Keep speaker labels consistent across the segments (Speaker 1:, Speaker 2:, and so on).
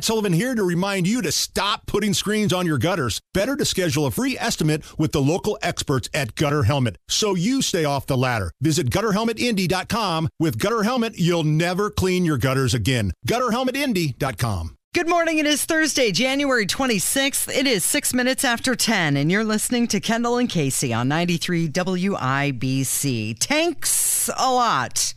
Speaker 1: Matt Sullivan here to remind you to stop putting screens on your gutters. Better to schedule a free estimate with the local experts at Gutter Helmet so you stay off the ladder. Visit gutterhelmetindy.com. With Gutter Helmet, you'll never clean your gutters again. Gutterhelmetindy.com.
Speaker 2: Good morning. It is Thursday, January 26th. It is six minutes after 10, and you're listening to Kendall and Casey on 93 WIBC. Tanks a lot.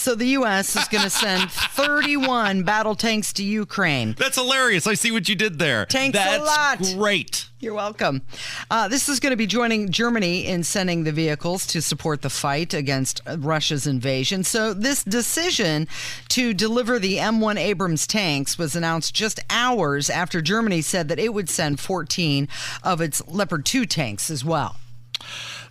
Speaker 2: So the U.S. is going to send 31 battle tanks to Ukraine.
Speaker 3: That's hilarious. I see what you did there.
Speaker 2: Tanks
Speaker 3: That's
Speaker 2: a lot.
Speaker 3: great.
Speaker 2: You're welcome. Uh, this is going to be joining Germany in sending the vehicles to support the fight against Russia's invasion. So, this decision to deliver the M1 Abrams tanks was announced just hours after Germany said that it would send 14 of its Leopard 2 tanks as well.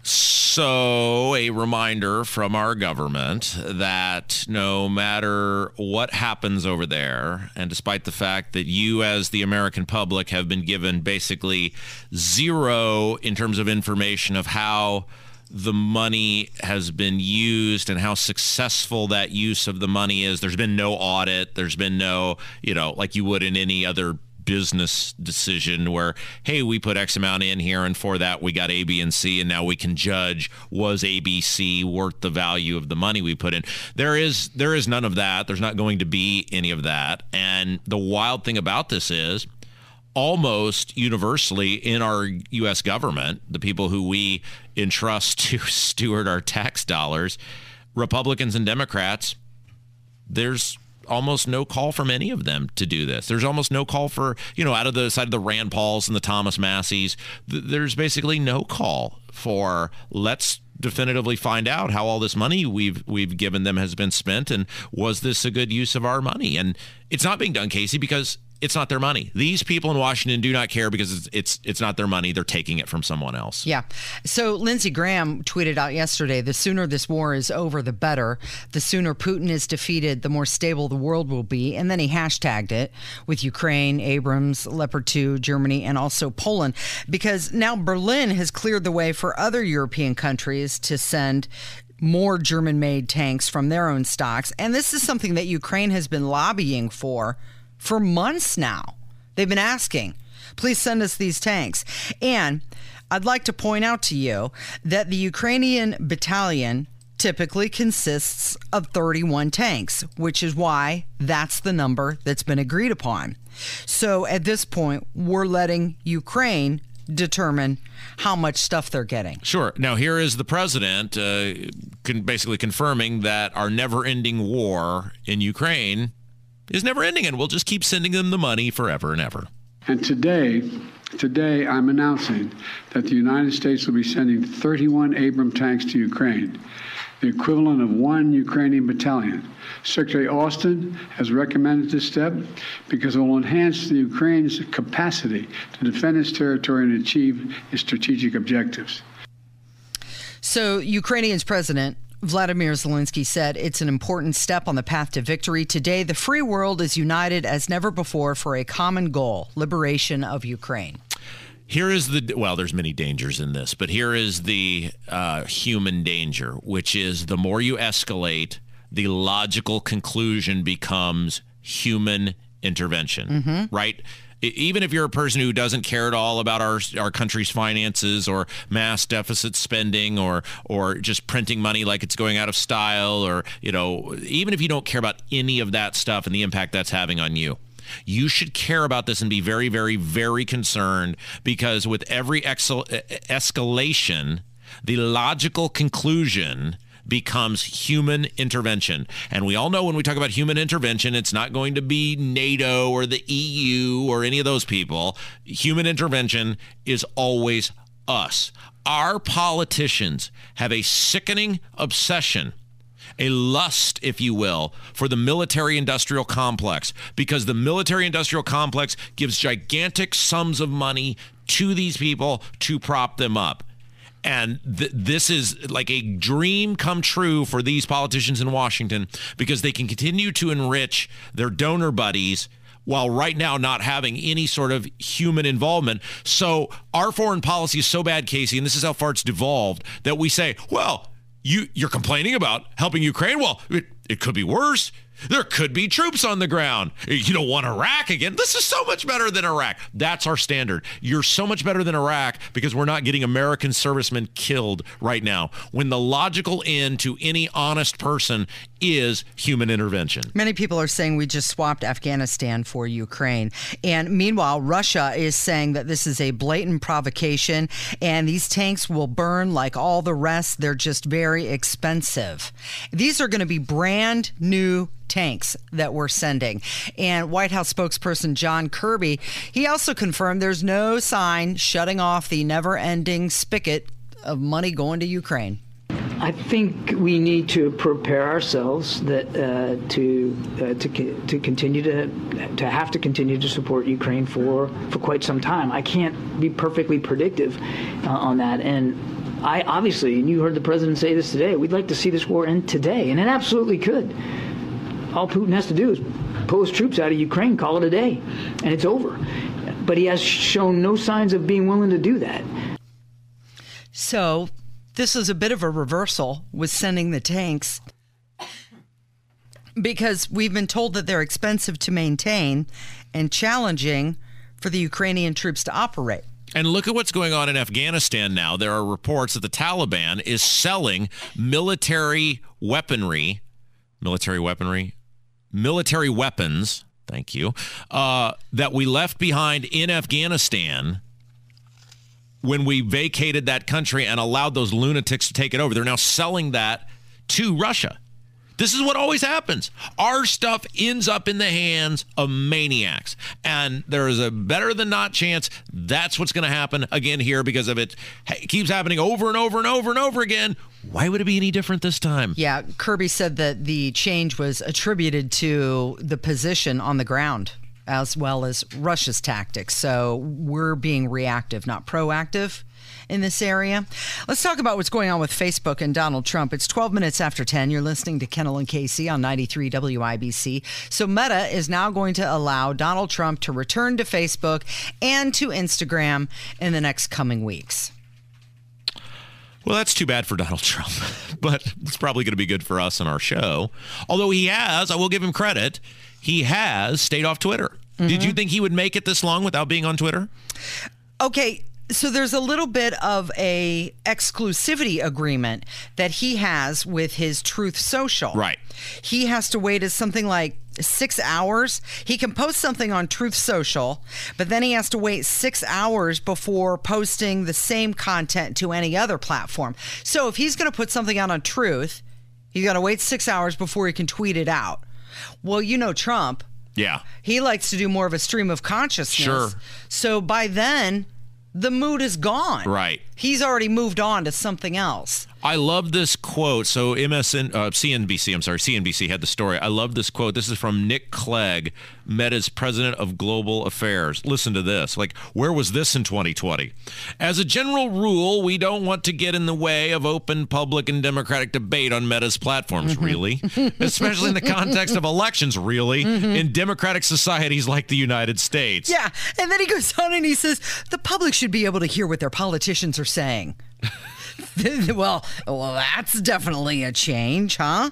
Speaker 3: So, a reminder from our government that no matter what happens over there, and despite the fact that you, as the American public, have been given basically zero in terms of information of how the money has been used and how successful that use of the money is. There's been no audit. There's been no, you know, like you would in any other business decision where, hey, we put X amount in here, and for that we got A, B, and C, and now we can judge was ABC worth the value of the money we put in. There is there is none of that. There's not going to be any of that. And the wild thing about this is almost universally in our U.S. government, the people who we entrust to steward our tax dollars, Republicans and Democrats, there's almost no call from any of them to do this. There's almost no call for, you know, out of the side of the Rand Pauls and the Thomas Masseys, th- there's basically no call for let's definitively find out how all this money we've we've given them has been spent and was this a good use of our money? And it's not being done, Casey, because it's not their money. These people in Washington do not care because it's it's it's not their money. They're taking it from someone else.
Speaker 2: Yeah. So Lindsey Graham tweeted out yesterday, the sooner this war is over, the better. The sooner Putin is defeated, the more stable the world will be. And then he hashtagged it with Ukraine, Abrams, Leopard 2, Germany, and also Poland, because now Berlin has cleared the way for other European countries to send more German made tanks from their own stocks. And this is something that Ukraine has been lobbying for for months now. They've been asking, please send us these tanks. And I'd like to point out to you that the Ukrainian battalion typically consists of 31 tanks, which is why that's the number that's been agreed upon. So at this point, we're letting Ukraine determine how much stuff they're getting.
Speaker 3: Sure. Now, here is the president uh, basically confirming that our never ending war in Ukraine is never ending, and we'll just keep sending them the money forever and ever.
Speaker 4: And today, today I'm announcing that the United States will be sending 31 Abram tanks to Ukraine, the equivalent of one Ukrainian battalion. Secretary Austin has recommended this step because it will enhance the Ukraine's capacity to defend its territory and achieve its strategic objectives.
Speaker 2: So, Ukrainian's president Vladimir Zelensky said it's an important step on the path to victory. Today, the free world is united as never before for a common goal liberation of Ukraine.
Speaker 3: Here is the well, there's many dangers in this, but here is the uh, human danger, which is the more you escalate, the logical conclusion becomes human intervention, mm-hmm. right? Even if you're a person who doesn't care at all about our our country's finances or mass deficit spending or or just printing money like it's going out of style or you know even if you don't care about any of that stuff and the impact that's having on you you should care about this and be very very very concerned because with every escalation the logical conclusion becomes human intervention. And we all know when we talk about human intervention, it's not going to be NATO or the EU or any of those people. Human intervention is always us. Our politicians have a sickening obsession a lust, if you will, for the military industrial complex because the military industrial complex gives gigantic sums of money to these people to prop them up. And th- this is like a dream come true for these politicians in Washington because they can continue to enrich their donor buddies while right now not having any sort of human involvement. So our foreign policy is so bad, Casey, and this is how far it's devolved that we say, well, you you're complaining about helping Ukraine. Well, it, it could be worse. There could be troops on the ground. You don't want Iraq again. This is so much better than Iraq. That's our standard. You're so much better than Iraq because we're not getting American servicemen killed right now. When the logical end to any honest person is human intervention.
Speaker 2: Many people are saying we just swapped Afghanistan for Ukraine. And meanwhile, Russia is saying that this is a blatant provocation and these tanks will burn like all the rest. They're just very expensive. These are going to be brand new tanks that we're sending. And White House spokesperson John Kirby, he also confirmed there's no sign shutting off the never ending spigot of money going to Ukraine.
Speaker 5: I think we need to prepare ourselves that uh, to uh, to to continue to to have to continue to support Ukraine for for quite some time. I can't be perfectly predictive uh, on that, and I obviously, and you heard the president say this today. We'd like to see this war end today, and it absolutely could all Putin has to do is pull his troops out of Ukraine, call it a day, and it's over. But he has shown no signs of being willing to do that.
Speaker 2: So, this is a bit of a reversal with sending the tanks because we've been told that they're expensive to maintain and challenging for the Ukrainian troops to operate.
Speaker 3: And look at what's going on in Afghanistan now. There are reports that the Taliban is selling military weaponry, military weaponry, military weapons, thank you, uh, that we left behind in Afghanistan when we vacated that country and allowed those lunatics to take it over. They're now selling that to Russia. This is what always happens. Our stuff ends up in the hands of maniacs. And there is a better than not chance that's what's going to happen again here because of it, it keeps happening over and over and over and over again. Why would it be any different this time?
Speaker 2: Yeah, Kirby said that the change was attributed to the position on the ground as well as Russia's tactics. So we're being reactive, not proactive in this area. Let's talk about what's going on with Facebook and Donald Trump. It's 12 minutes after 10. You're listening to Kendall and Casey on 93 WIBC. So Meta is now going to allow Donald Trump to return to Facebook and to Instagram in the next coming weeks.
Speaker 3: Well, that's too bad for Donald Trump, but it's probably going to be good for us and our show. Although he has, I will give him credit, he has stayed off Twitter. Mm-hmm. Did you think he would make it this long without being on Twitter?
Speaker 2: Okay, so there's a little bit of a exclusivity agreement that he has with his Truth Social.
Speaker 3: Right.
Speaker 2: He has to wait as something like six hours. He can post something on Truth Social, but then he has to wait six hours before posting the same content to any other platform. So if he's going to put something out on Truth, he's got to wait six hours before he can tweet it out. Well, you know Trump.
Speaker 3: Yeah.
Speaker 2: He likes to do more of a stream of consciousness.
Speaker 3: Sure.
Speaker 2: So by then, the mood is gone.
Speaker 3: Right.
Speaker 2: He's already moved on to something else.
Speaker 3: I love this quote. So MSN, uh, CNBC, I'm sorry, CNBC had the story. I love this quote. This is from Nick Clegg, Meta's president of global affairs. Listen to this. Like, where was this in 2020? As a general rule, we don't want to get in the way of open, public, and democratic debate on Meta's platforms,
Speaker 2: Mm-hmm.
Speaker 3: really, especially in the context of elections, really, in democratic societies like the United States.
Speaker 2: Yeah. And then he goes on and he says, the public should be able to hear what their politicians are saying. well, well, that's definitely a change, huh?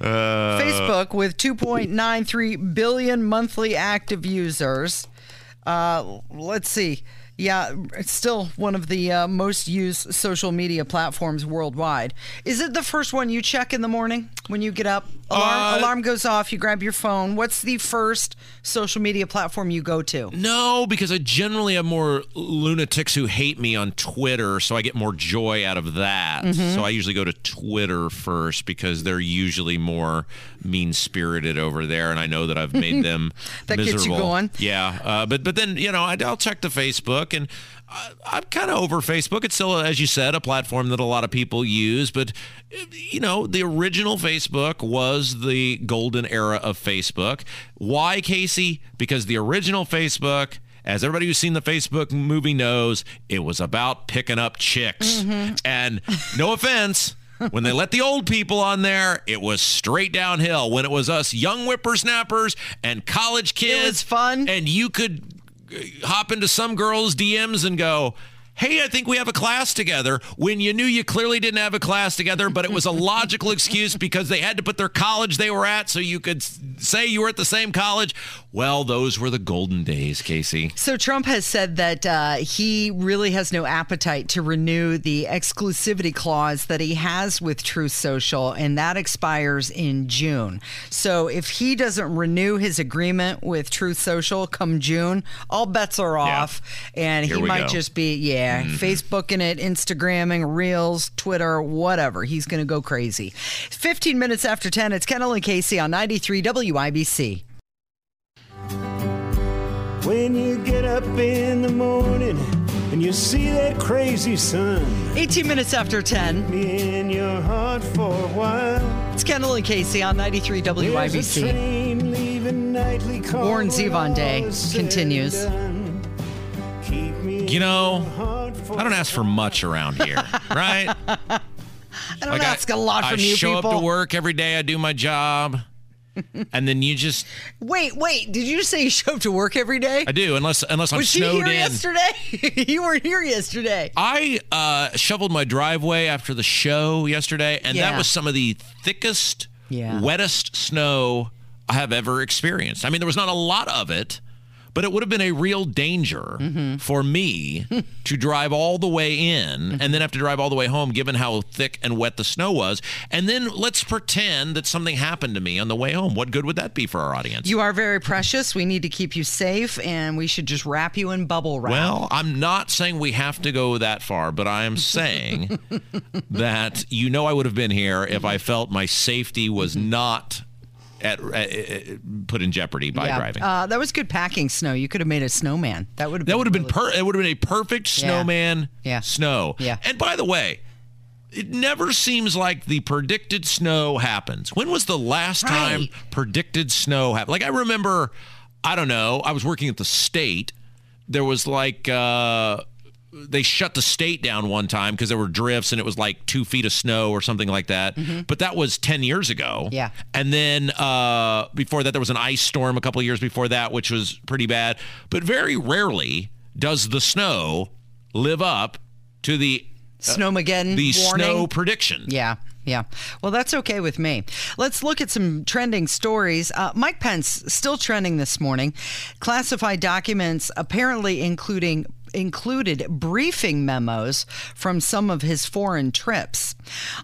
Speaker 3: Uh,
Speaker 2: Facebook with 2.93 billion monthly active users. Uh, let's see. Yeah, it's still one of the uh, most used social media platforms worldwide. Is it the first one you check in the morning when you get up? Alarm,
Speaker 3: Uh,
Speaker 2: alarm goes off, you grab your phone. What's the first social media platform you go to?
Speaker 3: No, because I generally have more lunatics who hate me on Twitter, so I get more joy out of that.
Speaker 2: Mm-hmm.
Speaker 3: So I usually go to Twitter first because they're usually more mean spirited over there, and I know that I've made them
Speaker 2: That gets you
Speaker 3: miserable.
Speaker 2: going.
Speaker 3: Yeah, uh, but but then you know I, I'll check the Facebook, and I, I'm kind of over Facebook. It's still, as you said, a platform that a lot of people use, but you know the original Facebook was the golden era of Facebook. Why, Casey? Because the original Facebook. As everybody who's seen the Facebook movie knows, it was about picking up chicks.
Speaker 2: Mm-hmm.
Speaker 3: And no offense, when they let the old people on there, it was straight downhill. When it was us young whippersnappers and college kids, it
Speaker 2: was fun.
Speaker 3: and you could hop into some girl's DMs and go, hey, I think we have a class together when you knew you clearly didn't have a class together, but it was a logical excuse because they had to put their college they were at so you could say you were at the same college. Well, those were the golden days, Casey.
Speaker 2: So Trump has said that uh, he really has no appetite to renew the exclusivity clause that he has with Truth Social, and that expires in June. So if he doesn't renew his agreement with Truth Social come June, all bets are off, and
Speaker 3: Here
Speaker 2: he might
Speaker 3: go.
Speaker 2: just be yeah, Mm-hmm. Facebooking it, Instagramming, Reels, Twitter, whatever. He's going to go crazy. 15 minutes after 10, it's Kendall and Casey on 93 WIBC.
Speaker 6: When you get up in the morning and you see that crazy sun
Speaker 2: 18 minutes after 10,
Speaker 6: be in your heart for a while.
Speaker 2: it's Kendall and Casey on 93
Speaker 6: There's a
Speaker 2: WIBC.
Speaker 6: train leaving nightly
Speaker 2: Warren Zevon Day
Speaker 6: all is said
Speaker 2: continues.
Speaker 6: Keep me
Speaker 3: You know,
Speaker 6: in your heart for
Speaker 3: I don't ask for much around here, right?
Speaker 2: I don't ask a lot from
Speaker 3: I
Speaker 2: you
Speaker 3: show
Speaker 2: people.
Speaker 3: up to work every day, I do my job, and then you just
Speaker 2: Wait, wait. Did you say you show up to work every day?
Speaker 3: I do unless unless I'm
Speaker 2: Was
Speaker 3: snowed
Speaker 2: here
Speaker 3: in.
Speaker 2: yesterday? you weren't here yesterday.
Speaker 3: I uh, shoveled my driveway after the show yesterday, and
Speaker 2: Yeah.
Speaker 3: that was some of the thickest,
Speaker 2: Yeah.
Speaker 3: wettest snow I have ever experienced. I mean, there was not a lot of it, but it would have been a real danger
Speaker 2: Mm-hmm.
Speaker 3: for me to drive all the way in and then have to drive all the way home, given how thick and wet the snow was. And then let's pretend that something happened to me on the way home. What good would that be for our audience?
Speaker 2: You are very precious. We need to keep you safe, and we should just wrap you in bubble wrap.
Speaker 3: Well, I'm not saying we have to go that far, but I am saying that you know I would have been here if I felt my safety was not at, uh, put in jeopardy by
Speaker 2: yeah.
Speaker 3: driving.
Speaker 2: Uh, that was good packing snow. You could have made a snowman. That would have.
Speaker 3: that would have been
Speaker 2: really-
Speaker 3: per- it would have been a perfect snowman
Speaker 2: Yeah.
Speaker 3: snow.
Speaker 2: Yeah.
Speaker 3: And by the way, it never seems like the predicted snow happens. When was the last time predicted snow happened? Like I remember, I don't know, I was working at the state. There was like uh they shut the state down one time because there were drifts and it was like two feet of snow or something like that. But that was 10 years ago.
Speaker 2: Mm-hmm. Yeah.
Speaker 3: And then uh, before that, there was an ice storm a couple of years before that, which was pretty bad. But very rarely does the snow live up to the
Speaker 2: Snowmageddon
Speaker 3: the
Speaker 2: warning.
Speaker 3: snow prediction.
Speaker 2: Yeah. Yeah. Well, that's okay with me. Let's look at some trending stories. Uh, Mike Pence still trending this morning. Classified documents apparently including included briefing memos from some of his foreign trips.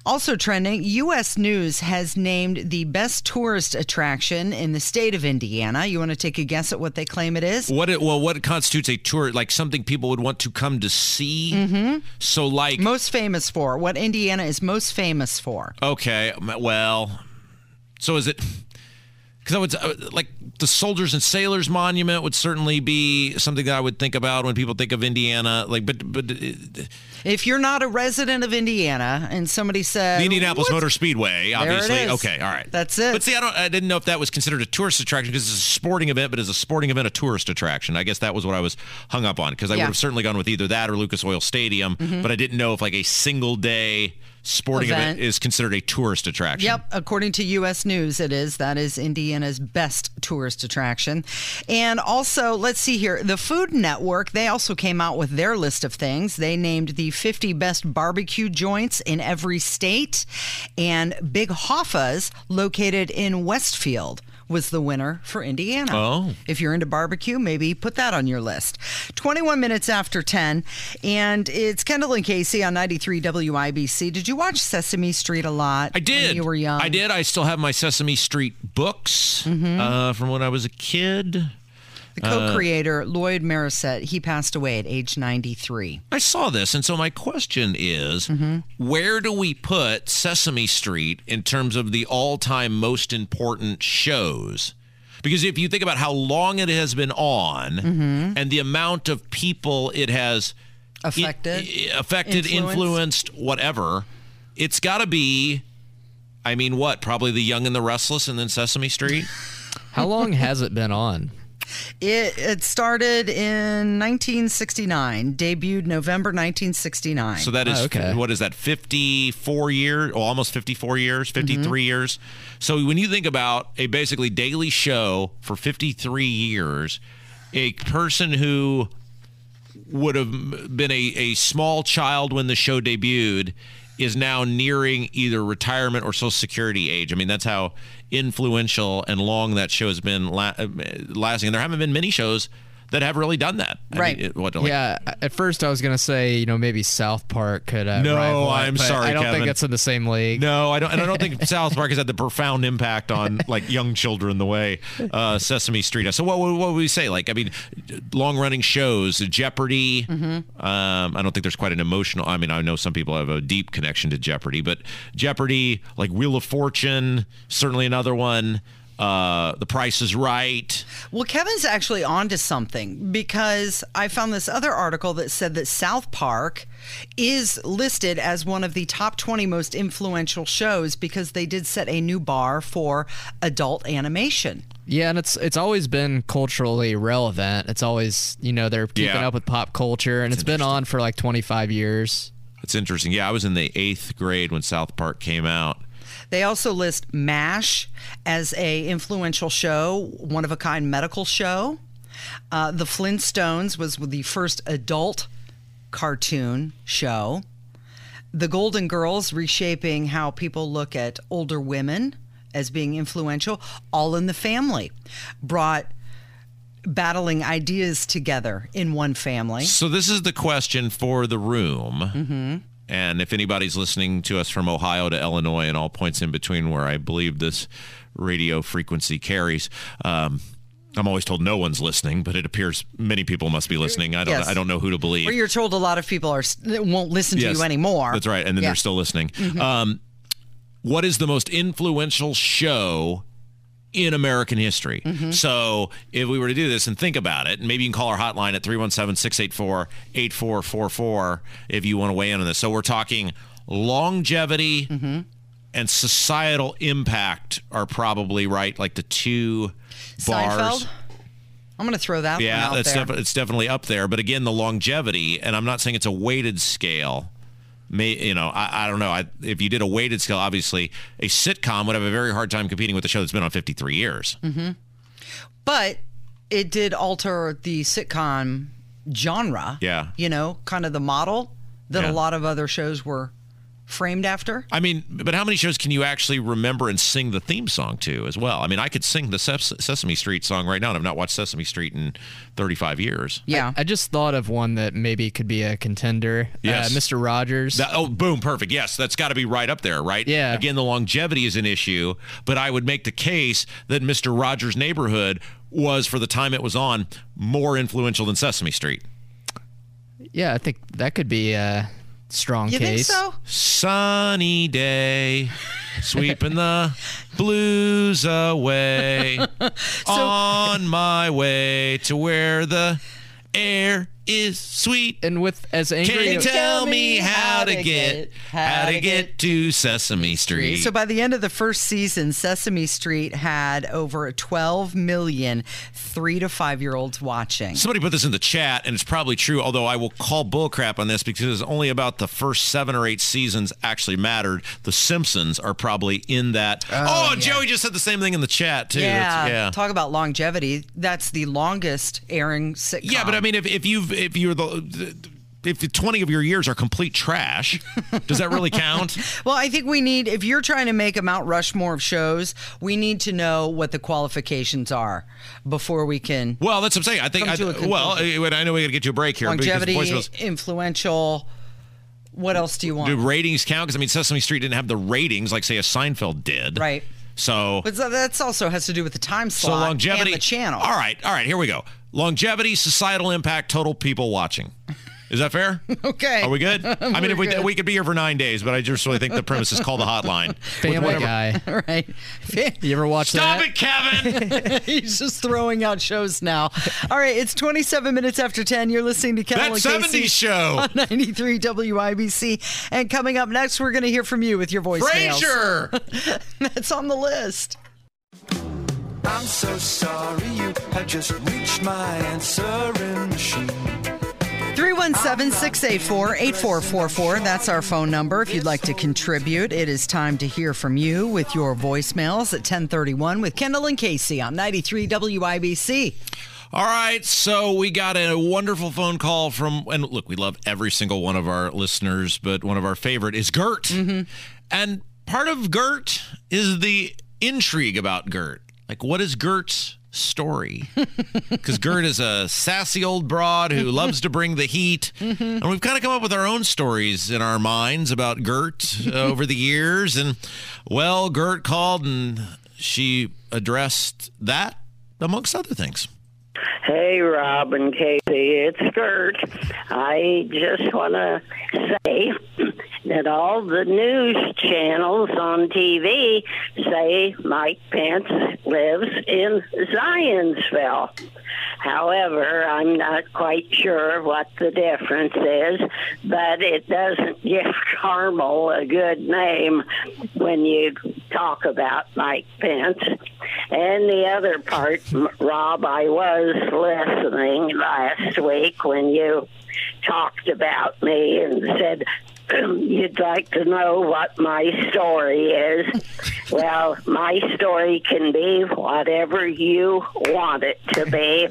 Speaker 2: Also trending, US News has named the best tourist attraction in the state of Indiana. You want to take a guess at what they claim it is?
Speaker 3: What it, well, what constitutes a tour? Like something people would want to come to see. Mm-hmm. So, like,
Speaker 2: Most famous for what Indiana is most famous for.
Speaker 3: Okay, well, so is it? Because I would uh, like the Soldiers and Sailors Monument would certainly be something that I would think about when people think of Indiana. Like, but but uh,
Speaker 2: If you're not a resident of Indiana and somebody says
Speaker 3: Indianapolis
Speaker 2: "What's
Speaker 3: Motor Speedway, obviously. Okay, all right,
Speaker 2: That's it.
Speaker 3: But see, I don't. I didn't know if that was considered a tourist attraction because it's a sporting event, but is a sporting event a tourist attraction? I guess that was what I was hung up on because I
Speaker 2: Yeah. Mm-hmm.
Speaker 3: would have certainly gone with either that or Lucas Oil Stadium, but I didn't know if like a single day sporting event,
Speaker 2: Event.
Speaker 3: is considered a tourist attraction.
Speaker 2: Yep, according to U.S. News, it is. That is Indiana's best tourist attraction. And also, let's see here, the Food Network, they also came out with their list of things. They named the 50 best barbecue joints in every state. And Big Hoffa's, located in Westfield, was the winner for Indiana.
Speaker 3: Oh.
Speaker 2: If you're into barbecue, maybe put that on your list. 21 minutes after 10, and it's Kendall and Casey on 93 WIBC. Did you watch Sesame Street a lot?
Speaker 3: I did.
Speaker 2: When you were young.
Speaker 3: I did. I still have my Sesame Street books
Speaker 2: Mm-hmm.
Speaker 3: uh, from when I was a kid.
Speaker 2: The co-creator Lloyd Morrisett, he passed away at age 93.
Speaker 3: I saw this, and so my question is,
Speaker 2: Mm-hmm.
Speaker 3: where do we put Sesame Street in terms of the all-time most important shows? Because if you think about how long it has been on
Speaker 2: Mm-hmm.
Speaker 3: and the amount of people it has
Speaker 2: Affected?
Speaker 3: i- affected,
Speaker 2: Influenced?
Speaker 3: influenced, whatever, it's got to be. I mean, what? Probably The Young and the Restless, and then Sesame Street.
Speaker 7: How long has it been on?
Speaker 2: It, it started in 1969, debuted November 1969.
Speaker 3: So that is
Speaker 7: Oh, okay.
Speaker 3: what is that? Fifty-four years, or oh, almost fifty-four years, 53 mm-hmm. years. So when you think about a basically daily show for fifty-three years, a person who would have been a, a small child when the show debuted is now nearing either retirement or social security age. I mean, that's how influential and long that show has been la- uh, lasting. And there haven't been many shows that have really done that. I
Speaker 2: Right.
Speaker 3: mean, it- what, like-
Speaker 7: yeah, at first I was gonna say, you know, maybe South Park could. Uh,
Speaker 3: No,
Speaker 7: rival
Speaker 3: I'm
Speaker 7: but
Speaker 3: sorry,
Speaker 7: I don't
Speaker 3: Kevin.
Speaker 7: think it's in the same league.
Speaker 3: No, I don't. And I don't think South Park has had the profound impact on like young children the way uh, Sesame Street has. So what, would- what would we say? Like, I mean, long running shows, Jeopardy. Um, I don't think there's quite an emotional. I mean, I know some people have a deep connection to Jeopardy, but Jeopardy, like Wheel of Fortune, certainly another one. Uh, the Price is Right.
Speaker 2: Well, Kevin's actually onto something because I found this other article that said that South Park is listed as one of the top 20 most influential shows because they did set a new bar for adult animation.
Speaker 7: Yeah, and it's it's always been culturally relevant. It's always you know they're keeping
Speaker 3: Yeah.
Speaker 7: up with pop culture, and it's been on for like 25 years.
Speaker 3: It's interesting. Yeah, I was in the eighth grade when South Park came out.
Speaker 2: They also list MASH as a influential show, one of a kind medical show. Uh, the Flintstones was the first adult cartoon show. The Golden Girls reshaping how people look at older women as being influential. All in the Family brought battling ideas together in one family.
Speaker 3: So this is the question for the room. Mm-hmm. And if anybody's listening to us from Ohio to Illinois and all points in between where I believe this radio frequency carries, um, I'm always told no one's listening, but it appears many people must be listening. I don't.
Speaker 2: Yes.
Speaker 3: I don't know who to believe.
Speaker 2: Where you're told a lot of people are won't listen to
Speaker 3: Yes,
Speaker 2: you anymore.
Speaker 3: That's right, and then
Speaker 2: Yeah.
Speaker 3: they're still listening. Um, what is the most influential show in American history? Mm-hmm. So, if we were to do this and think about it, and maybe you can call our hotline at 317 684 8444 if you want to weigh in on this. So, we're talking longevity mm-hmm. and societal impact are probably right, like the two bars.
Speaker 2: I'm going to throw that one
Speaker 3: Yeah,
Speaker 2: out
Speaker 3: that's
Speaker 2: there.
Speaker 3: defi- it's definitely up there. But again, the longevity, and I'm not saying it's a weighted scale. May you know, I, I don't know. I, if you did a weighted scale, obviously a sitcom would have a very hard time competing with a show that's been on 53 years.
Speaker 2: Mm-hmm. but it did alter the sitcom genre.
Speaker 3: Yeah.
Speaker 2: You know, kind of the model that
Speaker 3: Yeah.
Speaker 2: a lot of other shows were framed after.
Speaker 3: I mean, but how many shows can you actually remember and sing the theme song to as well? I mean, I could sing the Ses- Sesame Street song right now, and I've not watched Sesame Street in 35 years.
Speaker 2: Yeah.
Speaker 7: I just thought of one that maybe could be a contender.
Speaker 3: Yes.
Speaker 7: uh, Mr. Rogers.
Speaker 3: That, oh, boom, perfect. Yes, that's got to be right up there, right?
Speaker 7: Yeah.
Speaker 3: Again, the longevity is an issue, but I would make the case that Mr. Rogers' Neighborhood was, for the time it was on, more influential than Sesame Street.
Speaker 7: yeah, I think that could be a strong
Speaker 2: you think
Speaker 7: case.
Speaker 2: so?
Speaker 3: Sunny day, sweeping the blues away. on my way to where the air is sweet.
Speaker 7: And with as angry.
Speaker 3: Can
Speaker 7: angry
Speaker 3: you tell me how to get how to get to Sesame Street?
Speaker 2: So by the end of the first season, Sesame Street had over 12 million three to five year olds watching.
Speaker 3: Somebody put this in the chat, and it's probably true. Although I will call bullcrap on this because it's only about the first seven or eight seasons actually mattered. The Simpsons are probably in that. Oh, oh Joey just said the same thing in the chat too.
Speaker 2: yeah,
Speaker 3: yeah.
Speaker 2: talk about longevity. That's the longest airing sitcom.
Speaker 3: Yeah, but I mean, if, if you've if you're the if 20 of your years are complete trash, does that really count?
Speaker 2: Well, I think we need, if you're trying to make a Mount Rushmore of shows, we need to know what the qualifications are before we can.
Speaker 3: Well, that's what I'm saying. I think. I, well. I know we got to get you a break here. because
Speaker 2: Longevity,
Speaker 3: voicemails-
Speaker 2: influential. What else do you want?
Speaker 3: do ratings count? Because I mean, Sesame Street didn't have the ratings like say a Seinfeld did.
Speaker 2: Right.
Speaker 3: So
Speaker 2: But so that's also has to do with the time
Speaker 3: so
Speaker 2: slot
Speaker 3: longevity.
Speaker 2: and the channel.
Speaker 3: All right, all right. Here we go. Longevity, societal impact, total people watching. Is that fair?
Speaker 2: Okay.
Speaker 3: Are we good? I mean, if we
Speaker 2: We're good.
Speaker 3: we could be here for nine days, but I just really think the premise is call the hotline. With
Speaker 7: Family Guy.
Speaker 2: All right.
Speaker 7: You ever watch
Speaker 3: Stop
Speaker 7: that?
Speaker 3: Stop it, Kevin.
Speaker 2: He's just throwing out shows now. All right, it's 27 minutes after 10. You're listening to Kendall
Speaker 3: that
Speaker 2: and Casey
Speaker 3: show.
Speaker 2: on 93 WIBC. And coming up next, we're going to hear from you with your voicemails.
Speaker 3: Frasier.
Speaker 2: That's on the list.
Speaker 8: I'm so sorry you have just reached my answering machine.
Speaker 2: 317 684 8444. That's our phone number. If you'd like to contribute, it is time to hear from you with your voicemails at 1031 with Kendall and Casey on 93 WIBC.
Speaker 3: All right, so we got a wonderful phone call from, and look, we love every single one of our listeners, but one of our favorite is Gert. Mm-hmm. And part of Gert is the intrigue about Gert. Like, what is Gert's story? Because Gert is a sassy old broad who loves to bring the heat. And we've kind of come up with our own stories in our minds about Gert uh, over the years. And, well, Gert called and she addressed that amongst other things.
Speaker 9: Hey, Rob and Casey, it's Gert. I just want to say that all the news channels on TV say Mike Pence lives in Zionsville. However, I'm not quite sure what the difference is, but it doesn't give Carmel a good name when you talk about Mike Pence. And the other part, Rob, I was listening last week when you talked about me and said you'd like to know what my story is. Well, my story can be whatever you want it to be.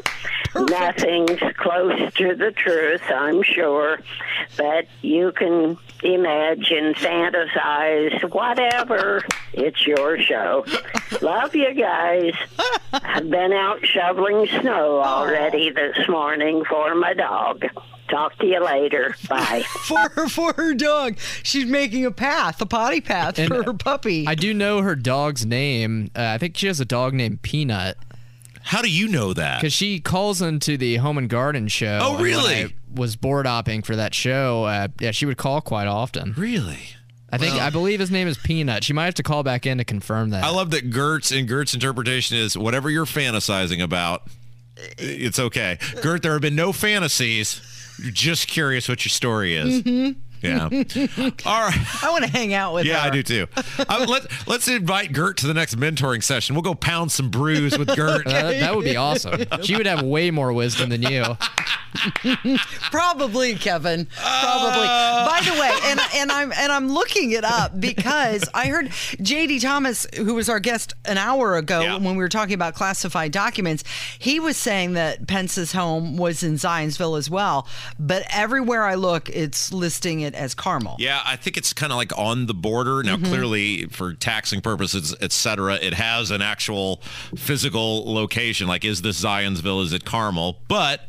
Speaker 9: Nothing's close to the truth, I'm sure, but you can imagine, fantasize, whatever. It's your show. Love you guys. I've been out shoveling snow already this morning for my dog. Talk to you later. Bye.
Speaker 2: for her, for her dog. She's making a path, a potty path
Speaker 7: And
Speaker 2: for her puppy.
Speaker 7: I do know her dog's name. Uh, I think she has a dog named Peanut
Speaker 3: How do you know that?
Speaker 7: because she calls into the Home and Garden show.
Speaker 3: Oh,
Speaker 7: and when
Speaker 3: really?
Speaker 7: I was board opping for that show. Uh, yeah, she would call quite often.
Speaker 3: Really?
Speaker 7: I think I believe his name is Peanut. She might have to call back in to confirm that.
Speaker 3: I love that Gert's and Gert's interpretation is whatever you're fantasizing about, it's okay. Gert, there have been no fantasies. You're just curious what your story is. Mm-hmm. Yeah. All right.
Speaker 2: I want to hang out with
Speaker 3: Yeah,
Speaker 2: her.
Speaker 3: I do too. Uh, let, let's invite Gert to the next mentoring session. We'll go pound some brews with Gert.
Speaker 7: Uh, that, that would be awesome. She would have way more wisdom than you.
Speaker 2: Probably, Kevin. Probably. By the way, and and I'm and I'm looking it up because I heard JD Thomas, who was our guest an hour ago
Speaker 3: Yeah.
Speaker 2: when we were talking about classified documents, he was saying that Pence's home was in Zionsville as well. But everywhere I look, it's listing it as Carmel.
Speaker 3: Yeah, I think it's kind of like on the border. Now, mm-hmm. clearly, for taxing purposes, et cetera, it has an actual physical location. Like, is this Zionsville? Is it Carmel? But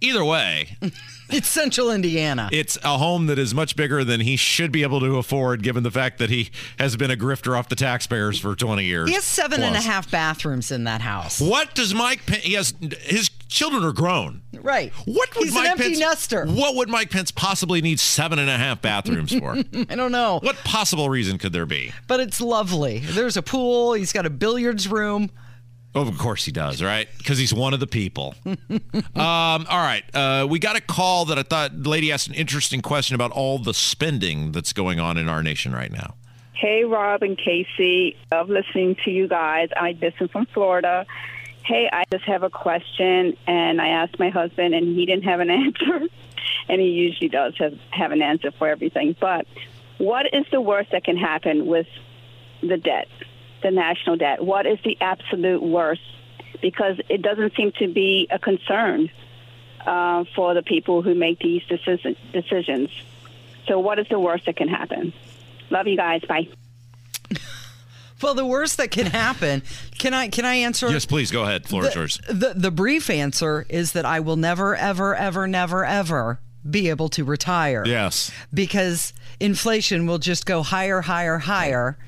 Speaker 3: either way,
Speaker 2: It's Central Indiana.
Speaker 3: it's a home that is much bigger than he should be able to afford, given the fact that he has been a grifter off the taxpayers for 20 years.
Speaker 2: he has seven and a half bathrooms in that house.
Speaker 3: What does Mike Pence? He has his children are grown.
Speaker 2: Right.
Speaker 3: What would
Speaker 2: He's
Speaker 3: Mike
Speaker 2: an empty
Speaker 3: Pence,
Speaker 2: nester.
Speaker 3: What would Mike Pence possibly need seven and a half bathrooms for?
Speaker 2: I don't know.
Speaker 3: what possible reason could there be?
Speaker 2: But it's lovely. There's a pool. He's got a billiards room.
Speaker 3: Oh, of course he does, right? Because he's one of the people. um, all right. Uh, we got a call that I thought the lady asked an interesting question about all the spending that's going on in our nation right now.
Speaker 10: Hey, Rob and Casey. Love listening to you guys. I listen from Florida. Hey, I just have a question, and I asked my husband, and he didn't have an answer. and he usually does have, have an answer for everything. But what is the worst that can happen with the debt, the national debt? What is the absolute worst? Because it doesn't seem to be a concern uh, for the people who make these decision, decisions. So, what is the worst that can happen? Love you guys. Bye.
Speaker 2: Well, the worst that can happen. Can I can I answer?
Speaker 3: Yes, please go ahead. Floor is
Speaker 2: the,
Speaker 3: yours.
Speaker 2: the the brief answer is that I will never, ever, ever, never, ever be able to retire.
Speaker 3: Yes.
Speaker 2: Because inflation will just go higher, higher, higher,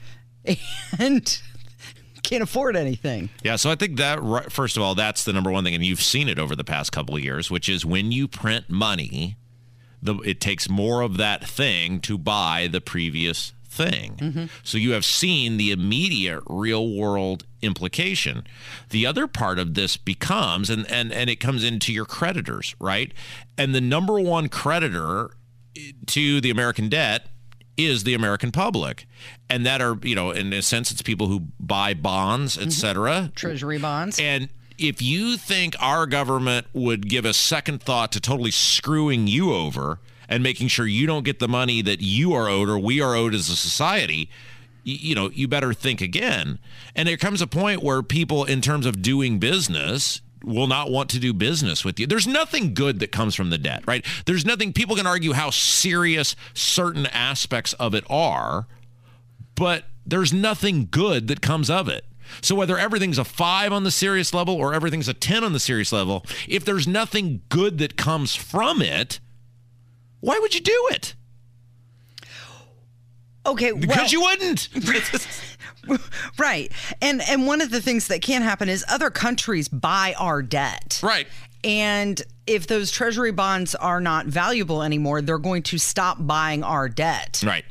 Speaker 2: and can't afford anything.
Speaker 3: Yeah, so I think that first of all, that's the number one thing, and you've seen it over the past couple of years, which is when you print money, the it takes more of that thing to buy the previous thing. Mm-hmm. So you have seen the immediate real world implication. The other part of this becomes, and and and it comes into your creditors, right? And the number one creditor to the American debt is the American public. And that are, you know, in a sense, it's people who buy bonds, et mm-hmm. cetera.
Speaker 2: Treasury bonds.
Speaker 3: And if you think our government would give a second thought to totally screwing you over and making sure you don't get the money that you are owed or we are owed as a society, y- you know, you better think again. And there comes a point where people, in terms of doing business, will not want to do business with you. There's nothing good that comes from the debt, right? There's nothing people can argue how serious certain aspects of it are, but there's nothing good that comes of it. So whether everything's a 5 on the serious level or everything's a 10 on the serious level, if there's nothing good that comes from it, why would you do it?
Speaker 2: Okay,
Speaker 3: Because
Speaker 2: well-
Speaker 3: you wouldn't.
Speaker 2: right. And and one of the things that can happen is other countries buy our debt.
Speaker 3: Right.
Speaker 2: And if those treasury bonds are not valuable anymore, they're going to stop buying our debt.
Speaker 3: Right.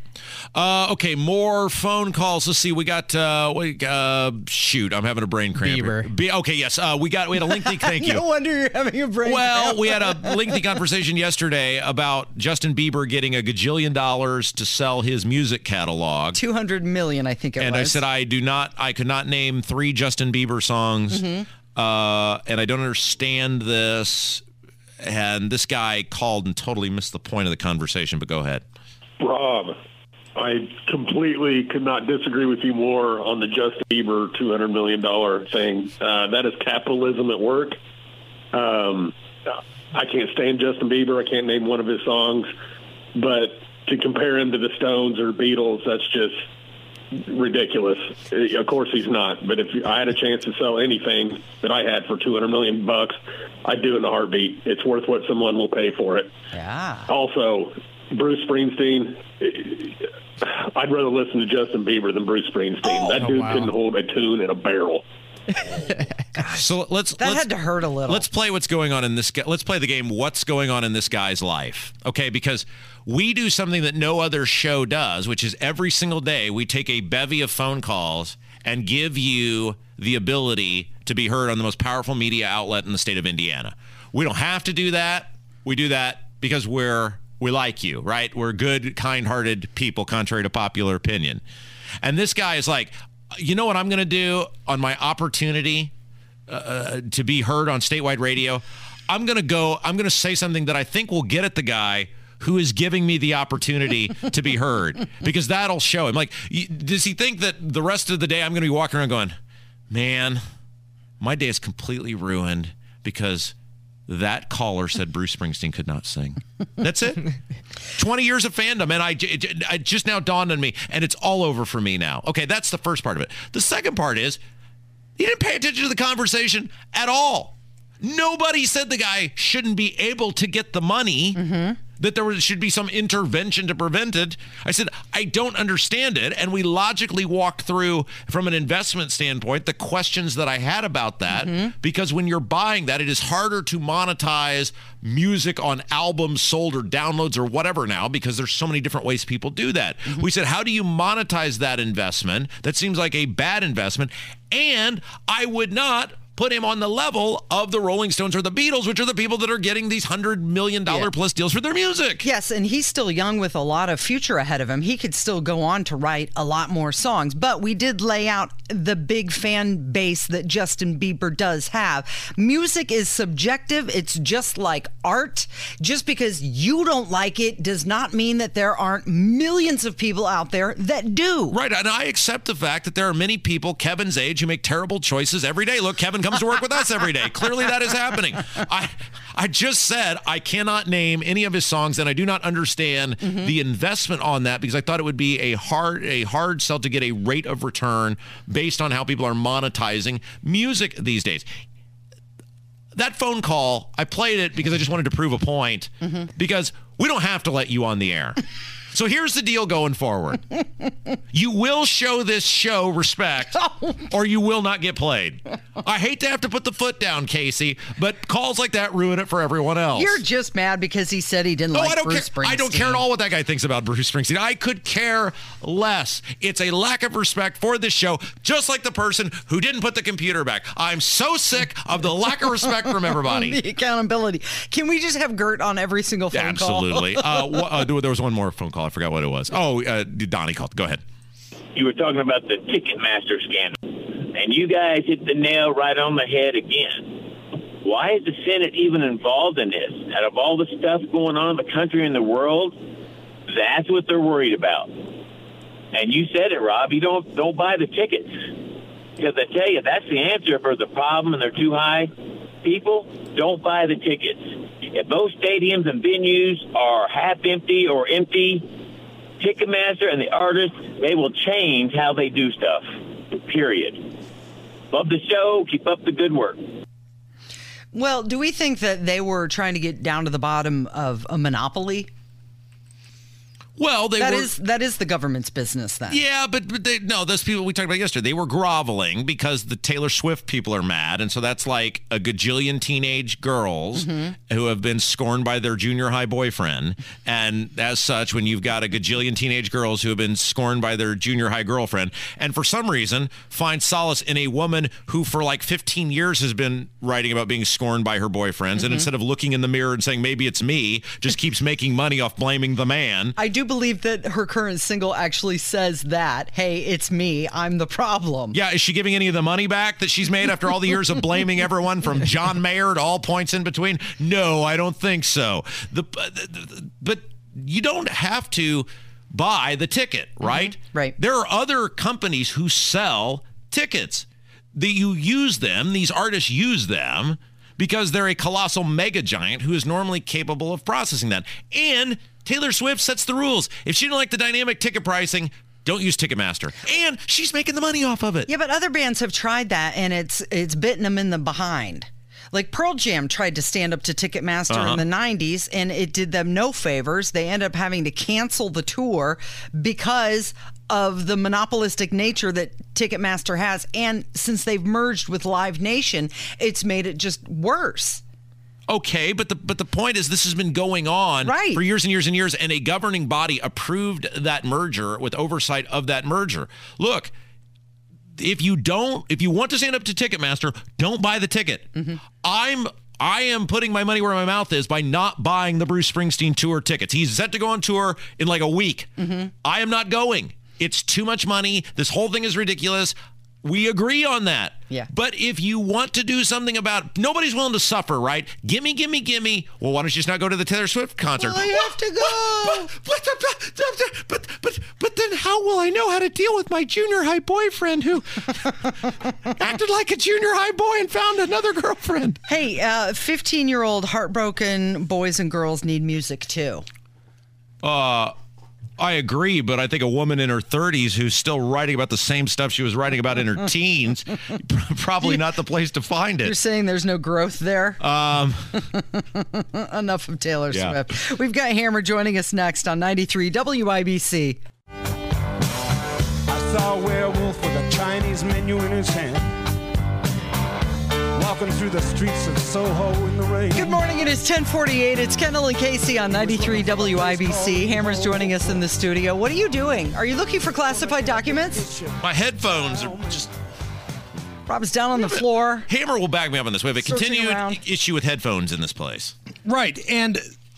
Speaker 3: Uh, okay, more phone calls. Let's see. We got uh, we, uh shoot. I'm having a brain cramp.
Speaker 7: Bieber.
Speaker 3: Be- okay, yes. Uh, we got we had a lengthy. Thank you.
Speaker 2: no wonder you're having a brain
Speaker 3: Well,
Speaker 2: cramp.
Speaker 3: we had a lengthy conversation yesterday about Justin Bieber getting a gajillion dollars to sell his music catalog.
Speaker 2: 200 million, I think it
Speaker 3: And
Speaker 2: was.
Speaker 3: I said I do not I could not name three Justin Bieber songs.
Speaker 2: Mhm.
Speaker 3: Uh, and I don't understand this. And this guy called and totally missed the point of the conversation, but go ahead.
Speaker 11: Rob, I completely could not disagree with you more on the Justin Bieber $200 million thing. Uh, that is capitalism at work. Um, I can't stand Justin Bieber. I can't name one of his songs. But to compare him to the Stones or Beatles, that's just ridiculous. Of course he's not. But if I had a chance to sell anything that I had for 200 million bucks, I'd do it in a heartbeat. It's worth what someone will pay for it.
Speaker 2: Yeah.
Speaker 11: Also, Bruce Springsteen. I'd rather listen to Justin Bieber than Bruce Springsteen. Oh, that
Speaker 3: Oh,
Speaker 11: dude
Speaker 3: wow.
Speaker 11: couldn't hold a tune in a barrel.
Speaker 3: So let's
Speaker 2: That
Speaker 3: let's,
Speaker 2: had to hurt a little.
Speaker 3: Let's play what's going on in this. Let's play the game. What's going on in this guy's life? Okay, because we do something that no other show does, which is every single day we take a bevy of phone calls and give you the ability to be heard on the most powerful media outlet in the state of Indiana. We don't have to do that. We do that because we're we like you, right? We're good, kind-hearted people, contrary to popular opinion. And this guy is like, you know what I'm going to do on my opportunity uh, to be heard on statewide radio, I'm going to go, I'm going to say something that I think will get at the guy who is giving me the opportunity to be heard because that'll show him. Like, does he think that the rest of the day I'm going to be walking around going, man, my day is completely ruined because that caller said Bruce Springsteen could not sing. That's it. 20 years of fandom, and I it, it just now dawned on me, and it's all over for me now. Okay, that's the first part of it. The second part is he didn't pay attention to the conversation at all. Nobody said the guy shouldn't be able to get the money, mm-hmm. That there was, should be some intervention to prevent it. I said, I don't understand it. And we logically walked through, from an investment standpoint, the questions that I had about that. Mm-hmm. Because when you're buying that, it is harder to monetize music on albums sold or downloads or whatever now because there's so many different ways people do that. Mm-hmm. We said, how do you monetize that investment? That seems like a bad investment. And I would not put him on the level of the Rolling Stones or the Beatles, which are the people that are getting these hundred million dollar plus deals for their music.
Speaker 2: Yes, and he's still young with a lot of future ahead of him. He could still go on to write a lot more songs, but we did lay out the big fan base that Justin Bieber does have. Music is subjective, it's just like art. Just because you don't like it does not mean that there aren't millions of people out there that do.
Speaker 3: Right, and I accept the fact that there are many people Kevin's age who make terrible choices every day. Look, Kevin comes to work with us every day. Clearly, that is happening. I, I just said I cannot name any of his songs, and I do not understand mm-hmm. the investment on that because I thought it would be a hard, a hard sell to get a rate of return based on how people are monetizing music these days. That phone call, I played it because I just wanted to prove a point. Mm-hmm. Because we don't have to let you on the air. So here's the deal going forward. You will show this show respect or you will not get played. I hate to have to put the foot down, Casey, but calls like that ruin it for everyone else.
Speaker 2: You're just mad because he said he didn't
Speaker 3: Oh,
Speaker 2: like
Speaker 3: I don't
Speaker 2: Bruce
Speaker 3: care. I don't care at all what that guy thinks about Bruce Springsteen. I could care less. It's a lack of respect for this show, just like the person who didn't put the computer back. I'm so sick of the lack of respect from everybody.
Speaker 2: the accountability. Can we just have Gert on every single phone call?
Speaker 3: Absolutely. uh, uh, there was one more phone call. I forgot what it was. Oh, uh, Donnie called. Go ahead.
Speaker 12: you were talking about the Ticketmaster scandal, and you guys hit the nail right on the head again. Why is the Senate even involved in this? Out of all the stuff going on in the country and the world, that's what they're worried about. And you said it, Rob. You don't don't buy the tickets because I tell you that's the answer for the problem, and they're too high. people, don't buy the tickets. If those stadiums and venues are half empty or empty, Ticketmaster and the artists, they will change how they do stuff. Period. Love the show. Keep up the good work.
Speaker 2: Well, do we think that they were trying to get down to the bottom of a monopoly?
Speaker 3: Well, they
Speaker 2: That
Speaker 3: were.
Speaker 2: is that is the government's business then.
Speaker 3: Yeah, but, but they, no, those people we talked about yesterday, they were groveling because the Taylor Swift people are mad. And so that's like a gajillion teenage girls mm-hmm. who have been scorned by their junior high boyfriend. And as such, when you've got a gajillion teenage girls who have been scorned by their junior high girlfriend, and for some reason find solace in a woman who for like 15 years has been writing about being scorned by her boyfriends, and mm-hmm. instead of looking in the mirror and saying, maybe it's me, just keeps making money off blaming the man.
Speaker 2: I do believe that her current single actually says that, hey, it's me, I'm the problem.
Speaker 3: Yeah, is she giving any of the money back that she's made after all the years of blaming everyone from John Mayer to all points in between? No, I don't think so. The but you don't have to buy the ticket, mm-hmm. right?
Speaker 2: right.
Speaker 3: There are other companies who sell tickets. That you use them, these artists use them because they're a colossal mega giant who is normally capable of processing that. And Taylor Swift sets the rules. If she didn't like the dynamic ticket pricing, don't use Ticketmaster. And she's making the money off of it.
Speaker 2: Yeah, but other bands have tried that and it's it's bitten them in the behind. Like Pearl Jam tried to stand up to Ticketmaster
Speaker 3: Uh-huh.
Speaker 2: in the 90s and it did them no favors. They ended up having to cancel the tour because of the monopolistic nature that Ticketmaster has. And since they've merged with Live Nation, it's made it just worse.
Speaker 3: Okay, but the but the point is this has been going on
Speaker 2: Right.
Speaker 3: for years and years and years, and a governing body approved that merger with oversight of that merger. Look, if you don't, if you want to stand up to Ticketmaster, don't buy the ticket. Mm-hmm. I'm I am putting my money where my mouth is by not buying the Bruce Springsteen tour tickets. He's set to go on tour in like a week. Mm-hmm. I am not going. It's too much money. This whole thing is ridiculous. We agree on that.
Speaker 2: Yeah.
Speaker 3: But if you want to do something about nobody's willing to suffer, right? Gimme, gimme, gimme. Well, why don't you just not go to the Taylor Swift concert?
Speaker 2: I have to go.
Speaker 3: But, but, but, but, but then how will I know how to deal with my junior high boyfriend who acted like a junior high boy and found another girlfriend?
Speaker 2: Hey, uh, 15 year old heartbroken boys and girls need music too.
Speaker 3: Uh, I agree, but I think a woman in her 30s who's still writing about the same stuff she was writing about in her teens, probably not the place to find it.
Speaker 2: You're saying there's no growth there?
Speaker 3: Um,
Speaker 2: Enough of Taylor
Speaker 3: Yeah.
Speaker 2: Swift. We've got Hammer joining us next on 93 WIBC.
Speaker 6: I saw a werewolf with a Chinese menu in his hand. Walking through the streets of Soho in the rain.
Speaker 2: Good morning. It is 1048. It's Kendall and Casey on 93 WIBC. Hammer's joining us in the studio. What are you doing? Are you looking for classified documents?
Speaker 3: my headphones are just.
Speaker 2: Rob's down on the floor.
Speaker 3: Hammer will back me up on this. We have a
Speaker 2: Searching
Speaker 3: continued
Speaker 2: around.
Speaker 3: issue with headphones in this place.
Speaker 13: Right. And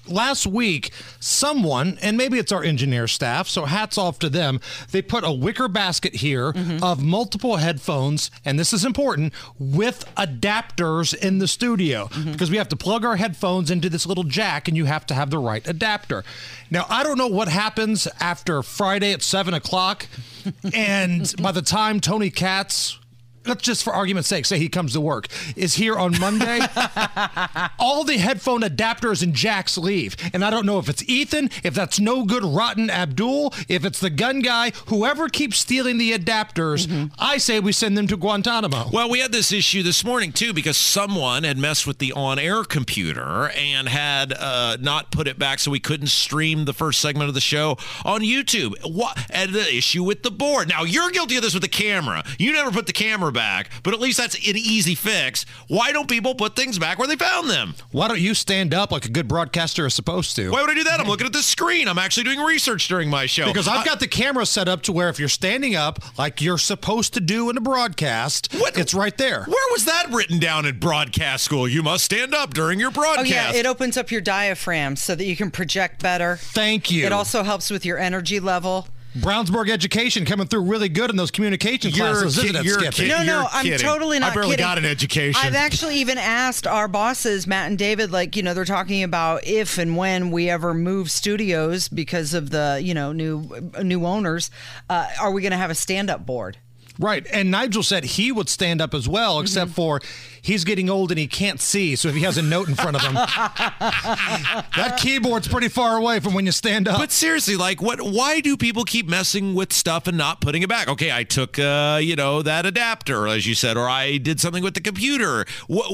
Speaker 13: last week, someone, and maybe it's our engineer staff, so hats off to them, they put a wicker basket here mm-hmm. of multiple headphones, and this is important, with adapters in the studio. Mm-hmm. Because we have to plug our headphones into this little jack and you have to have the right adapter. Now, I don't know what happens after Friday at 7 o'clock, and by the time Tony Katz let's just for argument's sake say he comes to work is here on monday all the headphone adapters and jacks leave and i don't know if it's ethan if that's no good rotten abdul if it's the gun guy whoever keeps stealing the adapters i say we send them to guantanamo
Speaker 3: Well, we had this issue this morning too because someone had messed with the on-air computer and had uh, not put it back, so we couldn't stream the first segment of the show on YouTube. What? And the issue with the board. Now you're guilty of this with the camera. You never put the camera back, but at least that's an easy fix. Why don't people put things back where they found them?
Speaker 13: why don't you stand up like a good broadcaster is supposed to
Speaker 3: Why would I do that? I'm looking at the screen. I'm actually doing research during my show.
Speaker 13: because I've got the camera set up to where if you're standing up like you're supposed to do in a broadcast, it's right there.
Speaker 3: Where was that written down in broadcast school? You must stand up during your
Speaker 2: oh,
Speaker 3: broadcast. Oh, broadcast.
Speaker 2: yeah. It opens up your diaphragm so that you can project better.
Speaker 13: Thank you.
Speaker 2: It also helps with your energy level.
Speaker 13: Brownsburg education coming through really good in those communication
Speaker 3: You're
Speaker 13: classes,
Speaker 3: ki-
Speaker 13: isn't it,
Speaker 3: you're
Speaker 13: Skippy?
Speaker 2: No, no,
Speaker 3: You're
Speaker 2: I'm
Speaker 3: kidding.
Speaker 2: totally
Speaker 3: I
Speaker 2: not
Speaker 3: barely
Speaker 2: kidding.
Speaker 3: got an education.
Speaker 2: I've actually even asked our bosses, Matt and David, like, you know, they're talking about if and when we ever move studios because of the, you know, new new owners, uh, are we going to have a stand-up board?
Speaker 13: Right. And Nigel said he would stand up as well, except for he's getting old and he can't see. So if he has a note in front of him, that keyboard's pretty far away from when you stand up.
Speaker 3: But seriously, like, what? Why do people keep messing with stuff and not putting it back? Okay, I took, uh, you know, that adapter, as you said, or I did something with the computer. What,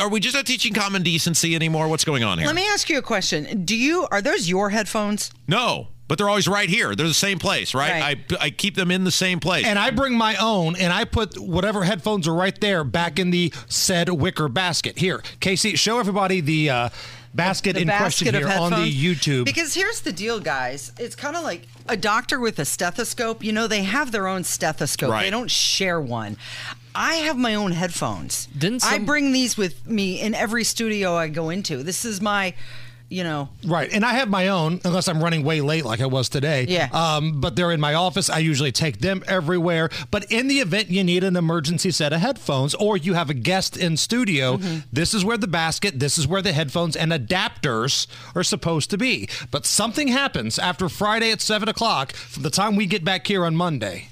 Speaker 3: are we just not teaching common decency anymore? What's going on here?
Speaker 2: Let me ask you a question. Do you are those your headphones?
Speaker 3: no, but they're always right here. They're the same place, right? I I keep them in the same place.
Speaker 13: And I bring my own, and I put whatever headphones are right there back in the said wicker basket. Here, Casey, show everybody the uh, basket
Speaker 2: The
Speaker 13: in question
Speaker 2: basket of
Speaker 13: here on the? YouTube.
Speaker 2: Because here's the deal, guys. It's kind of like a doctor with a stethoscope. You know, they have their own stethoscope.
Speaker 7: Right.
Speaker 2: They don't share one. I have my own headphones.
Speaker 7: Didn't
Speaker 2: I bring these with me in every studio I go into? This is my, you know,
Speaker 13: Right, and I have my own, unless I'm running way late like I was today.
Speaker 2: Yeah.
Speaker 13: Um, but they're in my office. I usually take them everywhere. But in the event you need an emergency set of headphones, or you have a guest in studio,
Speaker 2: Mm-hmm.
Speaker 13: this is where the basket, this is where the headphones and adapters are supposed to be. But something happens after Friday at seven o'clock from the time we get back here on Monday.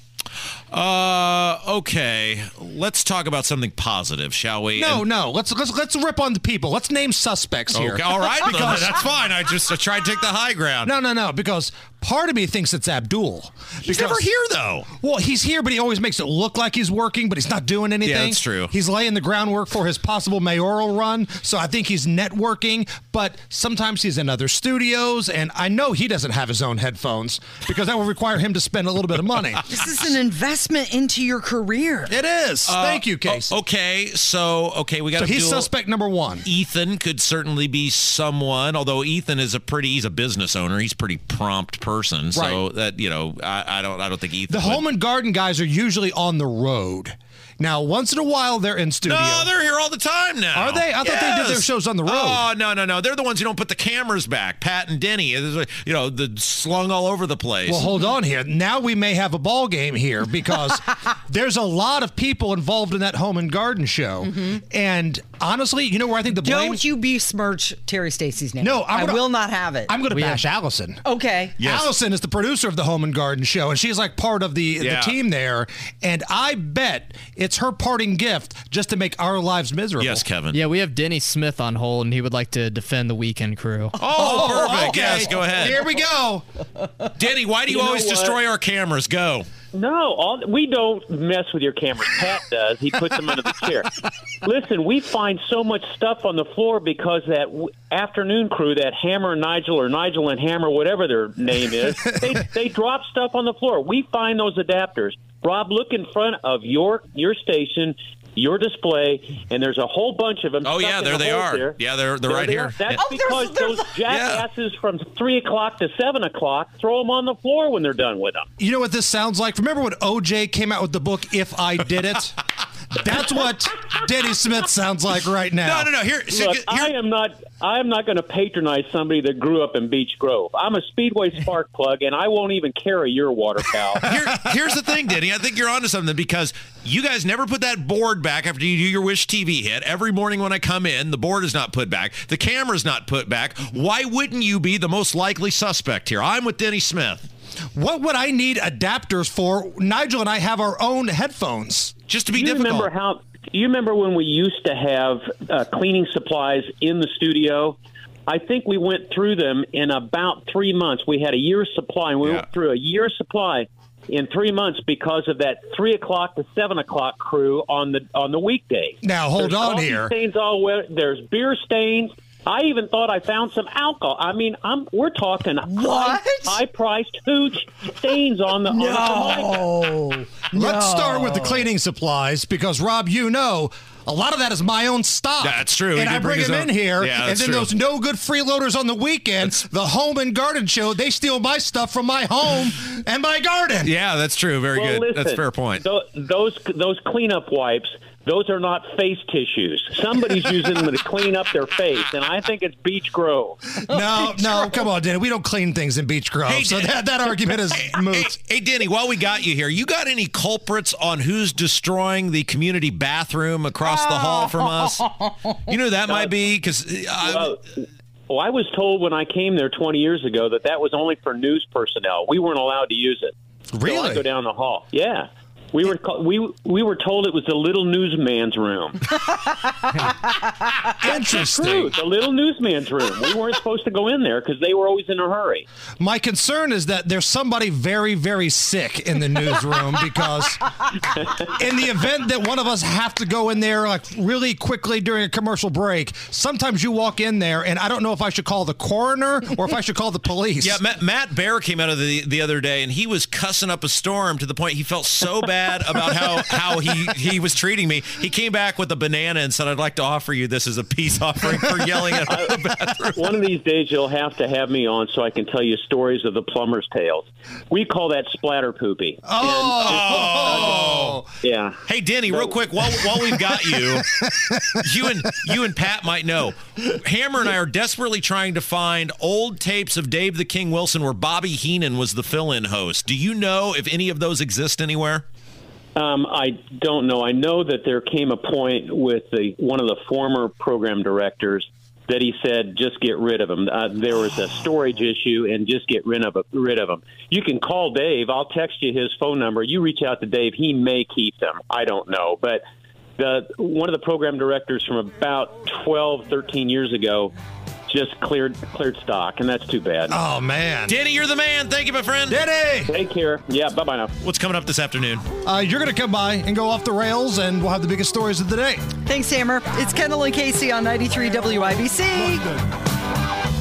Speaker 3: Uh, okay. Let's talk about something positive, shall we?
Speaker 13: No,
Speaker 3: And-
Speaker 13: no. Let's let's let's rip on the people. Let's name suspects here.
Speaker 3: Okay, all right,
Speaker 13: Because-
Speaker 3: that's fine. I just I tried to take the high ground.
Speaker 13: No, no, no. Because part of me thinks it's Abdul.
Speaker 3: He's never here though.
Speaker 13: Well, he's here, but he always makes it look like he's working, but he's not doing anything.
Speaker 3: that's true.
Speaker 13: He's laying the groundwork for his possible mayoral run, so I think he's networking. But sometimes he's in other studios, and I know he doesn't have his own headphones because that will require him to spend a little bit of money.
Speaker 2: this is an investment into your career.
Speaker 13: It is.
Speaker 3: Uh,
Speaker 13: Thank you, Case.
Speaker 3: o- okay, so okay, we got.
Speaker 13: So he's suspect number one.
Speaker 3: Ethan could certainly be someone, although Ethan is a pretty. He's a business owner. He's a pretty prompt person. So
Speaker 13: Right.
Speaker 3: that you know, I, I don't. I don't think Ethan.
Speaker 13: The
Speaker 3: would-
Speaker 13: home and garden guys are usually on the road. Now, once in a while, they're in studio.
Speaker 3: No, they're here all the time now.
Speaker 13: Are they? I thought they did their shows on the road.
Speaker 3: Oh no, no, no! They're the ones who don't put the cameras back. Pat and Denny, uh, you know, the slung all over the place.
Speaker 13: Well, hold on here. Now we may have a ball game here because there's a lot of people involved in that home and garden show. Mm-hmm. And honestly, you know where I think the blame
Speaker 2: Don't you besmirch Terry Stacy's name.
Speaker 13: No, I'm gonna-
Speaker 2: will not have it.
Speaker 13: I'm going to bash Allison.
Speaker 2: Okay. Yes.
Speaker 13: Allison is the producer of the Home and Garden Show, and she's like part of the,
Speaker 7: Yeah.
Speaker 13: the team there. And I bet it's her parting gift just to make our lives miserable.
Speaker 3: Yes, Kevin.
Speaker 7: Yeah, we have Denny Smith on hold, and he would like to defend the weekend crew.
Speaker 3: Oh, perfect.
Speaker 13: Oh, okay.
Speaker 3: Yes, go ahead.
Speaker 13: Here we go.
Speaker 3: Denny, why do you,
Speaker 14: You know
Speaker 3: always
Speaker 14: what?
Speaker 3: destroy our cameras? Go.
Speaker 14: No, all, we don't mess with your cameras. Pat does. He puts them under the chair. Listen, we find so much stuff on the floor because that w- afternoon crew, that Hammer and Nigel or Nigel and Hammer, whatever their name is, they, they drop stuff on the floor. We find those adapters. Rob, look in front of your your station, your display, and there's a whole bunch of them.
Speaker 3: Oh, yeah, there
Speaker 14: a
Speaker 3: they are.
Speaker 14: there.
Speaker 3: Yeah, they're they're
Speaker 14: There
Speaker 3: right
Speaker 14: they
Speaker 3: here.
Speaker 14: are. That's
Speaker 2: Oh,
Speaker 14: because those jackasses from three o'clock to seven o'clock throw them on the floor when they're done with them.
Speaker 13: You know what this sounds like? Remember when OJ came out with the book If I Did It? That's what Denny Smith sounds like right now.
Speaker 3: No, no, no. Here,
Speaker 14: Look, I am not. I am not going to patronize somebody that grew up in Beech Grove. I'm a Speedway spark plug, and I won't even carry your water cow.
Speaker 3: Here, here's the thing, Denny. I think you're onto something because you guys never put that board back after you do your WISH-TV hit. Every morning when I come in, the board is not put back. The camera's not put back. Why wouldn't you be the most likely suspect here? I'm with Denny Smith.
Speaker 13: What would I need adapters for? Nigel and I have our own headphones.
Speaker 3: Just to
Speaker 14: Do you remember how? Do you remember when we used to have uh, cleaning supplies in the studio? I think we went through them in about three months. We had a year's supply, and we went through a year's supply in three months because of that three o'clock to seven o'clock crew on the on the weekday.
Speaker 13: Now, hold
Speaker 14: There's
Speaker 13: on here.
Speaker 14: Stains all wet. There's beer stains. I even thought I found some alcohol. I mean, I'm we're talking high, high priced hooch stains on the on the
Speaker 13: Let's start with the cleaning supplies because Rob, you know. A lot of that is my own stock.
Speaker 3: That's true.
Speaker 13: And I
Speaker 3: bring
Speaker 13: bring them in here,
Speaker 3: Yeah,
Speaker 13: and then
Speaker 3: true.
Speaker 13: those no good freeloaders on the weekend, the home and garden show, they steal my stuff from my home and my garden.
Speaker 3: Yeah, that's true. Very
Speaker 14: Well,
Speaker 3: good.
Speaker 14: listen,
Speaker 3: that's a fair point.
Speaker 14: tho- those those cleanup wipes, those are not face tissues. Somebody's using them to clean up their face, and I think it's Beech Grove.
Speaker 13: No, no, come on, Danny. We don't clean things in Beech Grove, so that, that argument is moot.
Speaker 3: Hey, Denny, while we got you here, you got any culprits on who's destroying the community bathroom across the hall from us? You know who that might be uh, because uh,
Speaker 14: Well, well, I was told when I came there 20 years ago that that was only for news personnel. We weren't allowed to use it. So I
Speaker 13: Really?
Speaker 14: go down the hall. Yeah. We were call- we we were told it was the little newsman's room.
Speaker 13: Interesting.
Speaker 14: True, the little newsman's room. We weren't supposed to go in there because they were always in a hurry.
Speaker 13: My concern is that there's somebody very, very sick in the newsroom because in the event that one of us have to go in there like really quickly during a commercial break, sometimes you walk in there and I don't know if I should call the coroner or if I should call the police.
Speaker 3: Yeah, Matt, Matt Bear came out of the the other day, and he was cussing up a storm to the point he felt so bad about how how he he was treating me. He came back with a banana and said, "I'd like to offer you this as a peace offering for yelling at the bathroom."
Speaker 14: One of these days, you'll have to have me on so I can tell you stories of the plumber's tales. We call that splatter poopy.
Speaker 3: Oh,
Speaker 14: yeah.
Speaker 3: Hey, Denny, real quick, while while we've got you, you and you and Pat might know. Hammer and I are desperately trying to find old tapes of Dave the King Wilson where Bobby Heenan was the fill-in host. Do you know if any of those exist anywhere?
Speaker 14: Um, I don't know. I know that there came a point with the one of the former program directors that he said just get rid of him. Uh, there was a storage issue, and just get rid of rid of him. You can call Dave. I'll text you his phone number. You reach out to Dave. He may keep them. I don't know, but the one of the program directors from about 12, 13 years ago just cleared cleared stock, and that's too bad.
Speaker 13: Oh man,
Speaker 3: Denny, you're the man. Thank you, my friend.
Speaker 13: Denny,
Speaker 14: take care. Yeah, bye bye now.
Speaker 3: What's coming up this afternoon?
Speaker 13: Uh, you're going to come by and go off the rails, and we'll have the biggest stories of the day.
Speaker 2: Thanks, Hammer. It's Kendall and Casey on 93 WIBC.